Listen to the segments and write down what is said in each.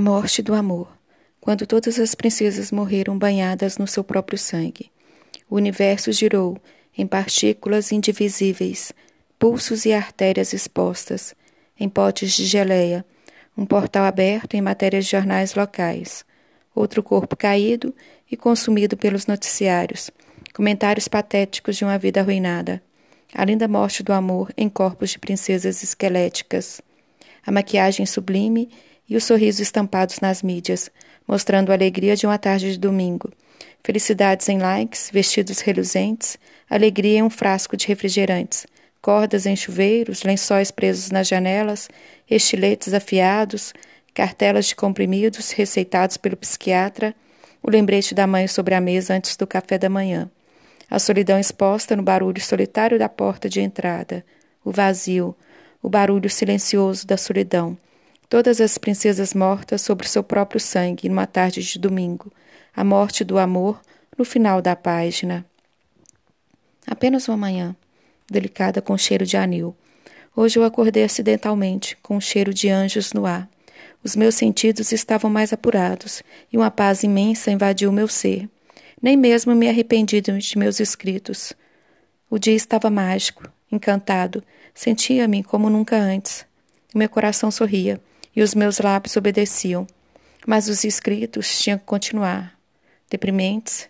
A morte do amor, quando todas as princesas morreram banhadas no seu próprio sangue. O universo girou em partículas indivisíveis, pulsos e artérias expostas, em potes de geleia, um portal aberto em matérias de jornais locais, outro corpo caído e consumido pelos noticiários, comentários patéticos de uma vida arruinada, a linda morte do amor em corpos de princesas esqueléticas, a maquiagem sublime e os sorrisos estampados nas mídias, mostrando a alegria de uma tarde de domingo. Felicidades em likes, vestidos reluzentes, alegria em um frasco de refrigerantes, cordas em chuveiros, lençóis presos nas janelas, estiletes afiados, cartelas de comprimidos receitados pelo psiquiatra, o lembrete da mãe sobre a mesa antes do café da manhã, a solidão exposta no barulho solitário da porta de entrada, o vazio, o barulho silencioso da solidão Todas as princesas mortas sobre seu próprio sangue numa tarde de domingo. A morte do amor no final da página. Apenas uma manhã, delicada com cheiro de anil. Hoje eu acordei acidentalmente, com um cheiro de anjos no ar. Os meus sentidos estavam mais apurados e uma paz imensa invadiu meu ser. Nem mesmo me arrependi de meus escritos. O dia estava mágico, encantado. Sentia-me como nunca antes. Meu coração sorria e os meus lábios obedeciam. Mas os escritos tinham que continuar. Deprimentes,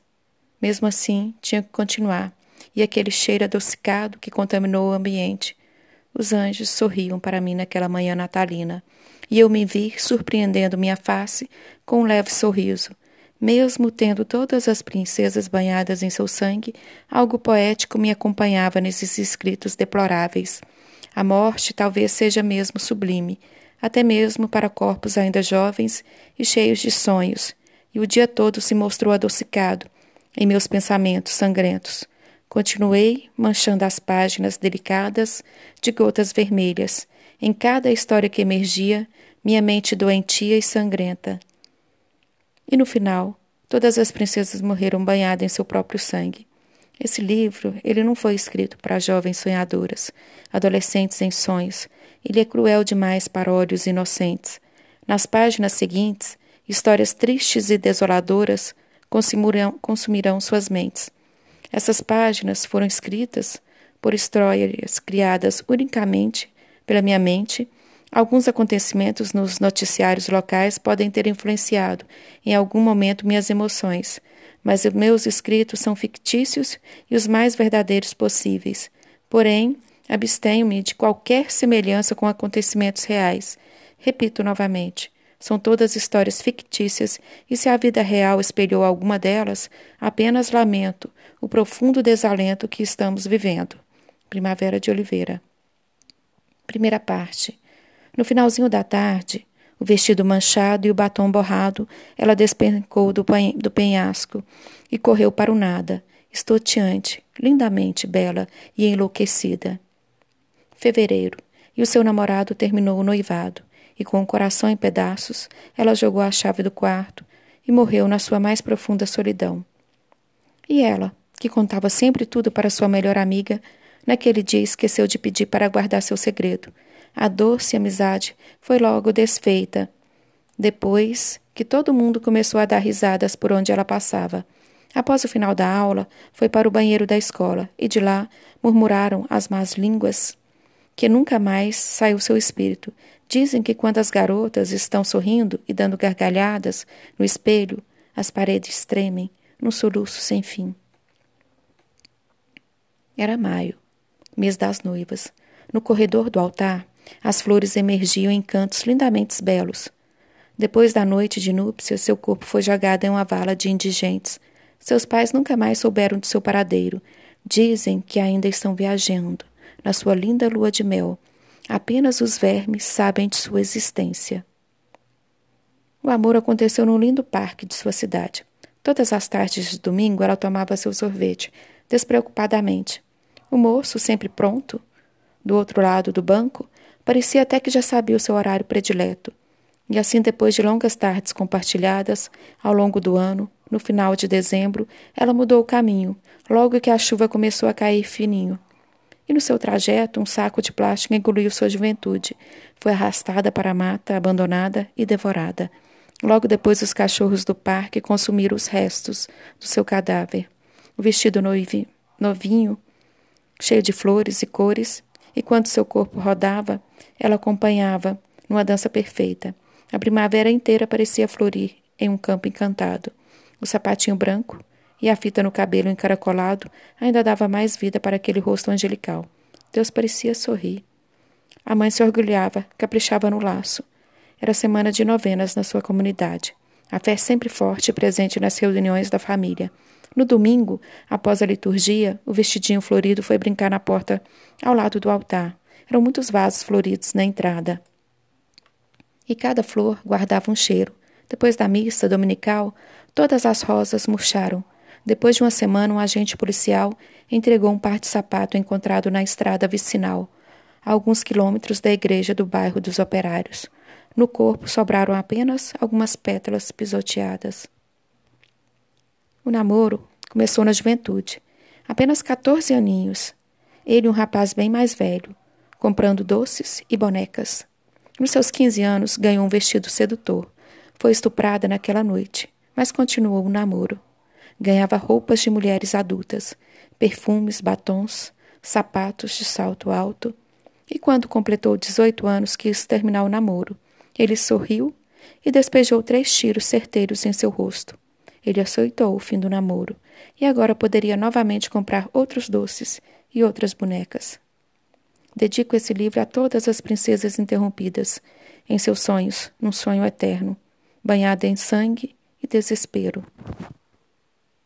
mesmo assim, tinham que continuar. E aquele cheiro adocicado que contaminou o ambiente. Os anjos sorriam para mim naquela manhã natalina, e eu me vi surpreendendo minha face com um leve sorriso. Mesmo tendo todas as princesas banhadas em seu sangue, algo poético me acompanhava nesses escritos deploráveis. A morte talvez seja mesmo sublime, até mesmo para corpos ainda jovens e cheios de sonhos, e o dia todo se mostrou adocicado em meus pensamentos sangrentos. Continuei manchando as páginas delicadas de gotas vermelhas. Em cada história que emergia, minha mente doentia e sangrenta. E no final, todas as princesas morreram banhadas em seu próprio sangue. Esse livro, ele não foi escrito para jovens sonhadoras, adolescentes em sonhos, ele é cruel demais para olhos inocentes. Nas páginas seguintes, histórias tristes e desoladoras consumirão, consumirão suas mentes. Essas páginas foram escritas por histórias criadas unicamente pela minha mente. Alguns acontecimentos nos noticiários locais podem ter influenciado em algum momento minhas emoções, mas os meus escritos são fictícios e os mais verdadeiros possíveis. Porém, Abstenho-me de qualquer semelhança com acontecimentos reais. Repito novamente, são todas histórias fictícias e se a vida real espelhou alguma delas, apenas lamento o profundo desalento que estamos vivendo. Primavera de Oliveira. Primeira parte. No finalzinho da tarde, o vestido manchado e o batom borrado, ela despencou do, do penhasco e correu para o nada, estoteante, lindamente bela e enlouquecida fevereiro, e o seu namorado terminou o noivado, e com o coração em pedaços, ela jogou a chave do quarto e morreu na sua mais profunda solidão. E ela, que contava sempre tudo para sua melhor amiga, naquele dia esqueceu de pedir para guardar seu segredo. A doce amizade foi logo desfeita. Depois que todo mundo começou a dar risadas por onde ela passava. Após o final da aula, foi para o banheiro da escola e de lá murmuraram as más línguas que nunca mais sai o seu espírito. Dizem que quando as garotas estão sorrindo e dando gargalhadas no espelho, as paredes tremem num soluço sem fim. Era maio, mês das noivas. No corredor do altar, as flores emergiam em cantos lindamente belos. Depois da noite de núpcias, seu corpo foi jogado em uma vala de indigentes. Seus pais nunca mais souberam de seu paradeiro. Dizem que ainda estão viajando na sua linda lua de mel. Apenas os vermes sabem de sua existência. O amor aconteceu num lindo parque de sua cidade. Todas as tardes de domingo ela tomava seu sorvete, despreocupadamente. O moço, sempre pronto, do outro lado do banco, parecia até que já sabia o seu horário predileto. E assim, depois de longas tardes compartilhadas, ao longo do ano, no final de dezembro, ela mudou o caminho, logo que a chuva começou a cair fininho e no seu trajeto um saco de plástico engoliu sua juventude. Foi arrastada para a mata, abandonada e devorada. Logo depois, os cachorros do parque consumiram os restos do seu cadáver. O vestido novinho, cheio de flores e cores, e quando seu corpo rodava, ela acompanhava numa dança perfeita. A primavera inteira parecia florir em um campo encantado. O sapatinho branco e a fita no cabelo encaracolado ainda dava mais vida para aquele rosto angelical. Deus parecia sorrir. A mãe se orgulhava, caprichava no laço. Era semana de novenas na sua comunidade. A fé sempre forte e presente nas reuniões da família. No domingo, após a liturgia, o vestidinho florido foi brincar na porta ao lado do altar. Eram muitos vasos floridos na entrada. E cada flor guardava um cheiro. Depois da missa dominical, todas as rosas murcharam. Depois de uma semana, um agente policial entregou um par de sapato encontrado na estrada vicinal, a alguns quilômetros da igreja do bairro dos Operários. No corpo sobraram apenas algumas pétalas pisoteadas. O namoro começou na juventude, apenas 14 aninhos. Ele, um rapaz bem mais velho, comprando doces e bonecas. Nos seus 15 anos, ganhou um vestido sedutor. Foi estuprada naquela noite, mas continuou o namoro. Ganhava roupas de mulheres adultas, perfumes, batons, sapatos de salto alto. E quando completou 18 anos, quis terminar o namoro. Ele sorriu e despejou três tiros certeiros em seu rosto. Ele aceitou o fim do namoro e agora poderia novamente comprar outros doces e outras bonecas. Dedico esse livro a todas as princesas interrompidas em seus sonhos, num sonho eterno, banhada em sangue e desespero.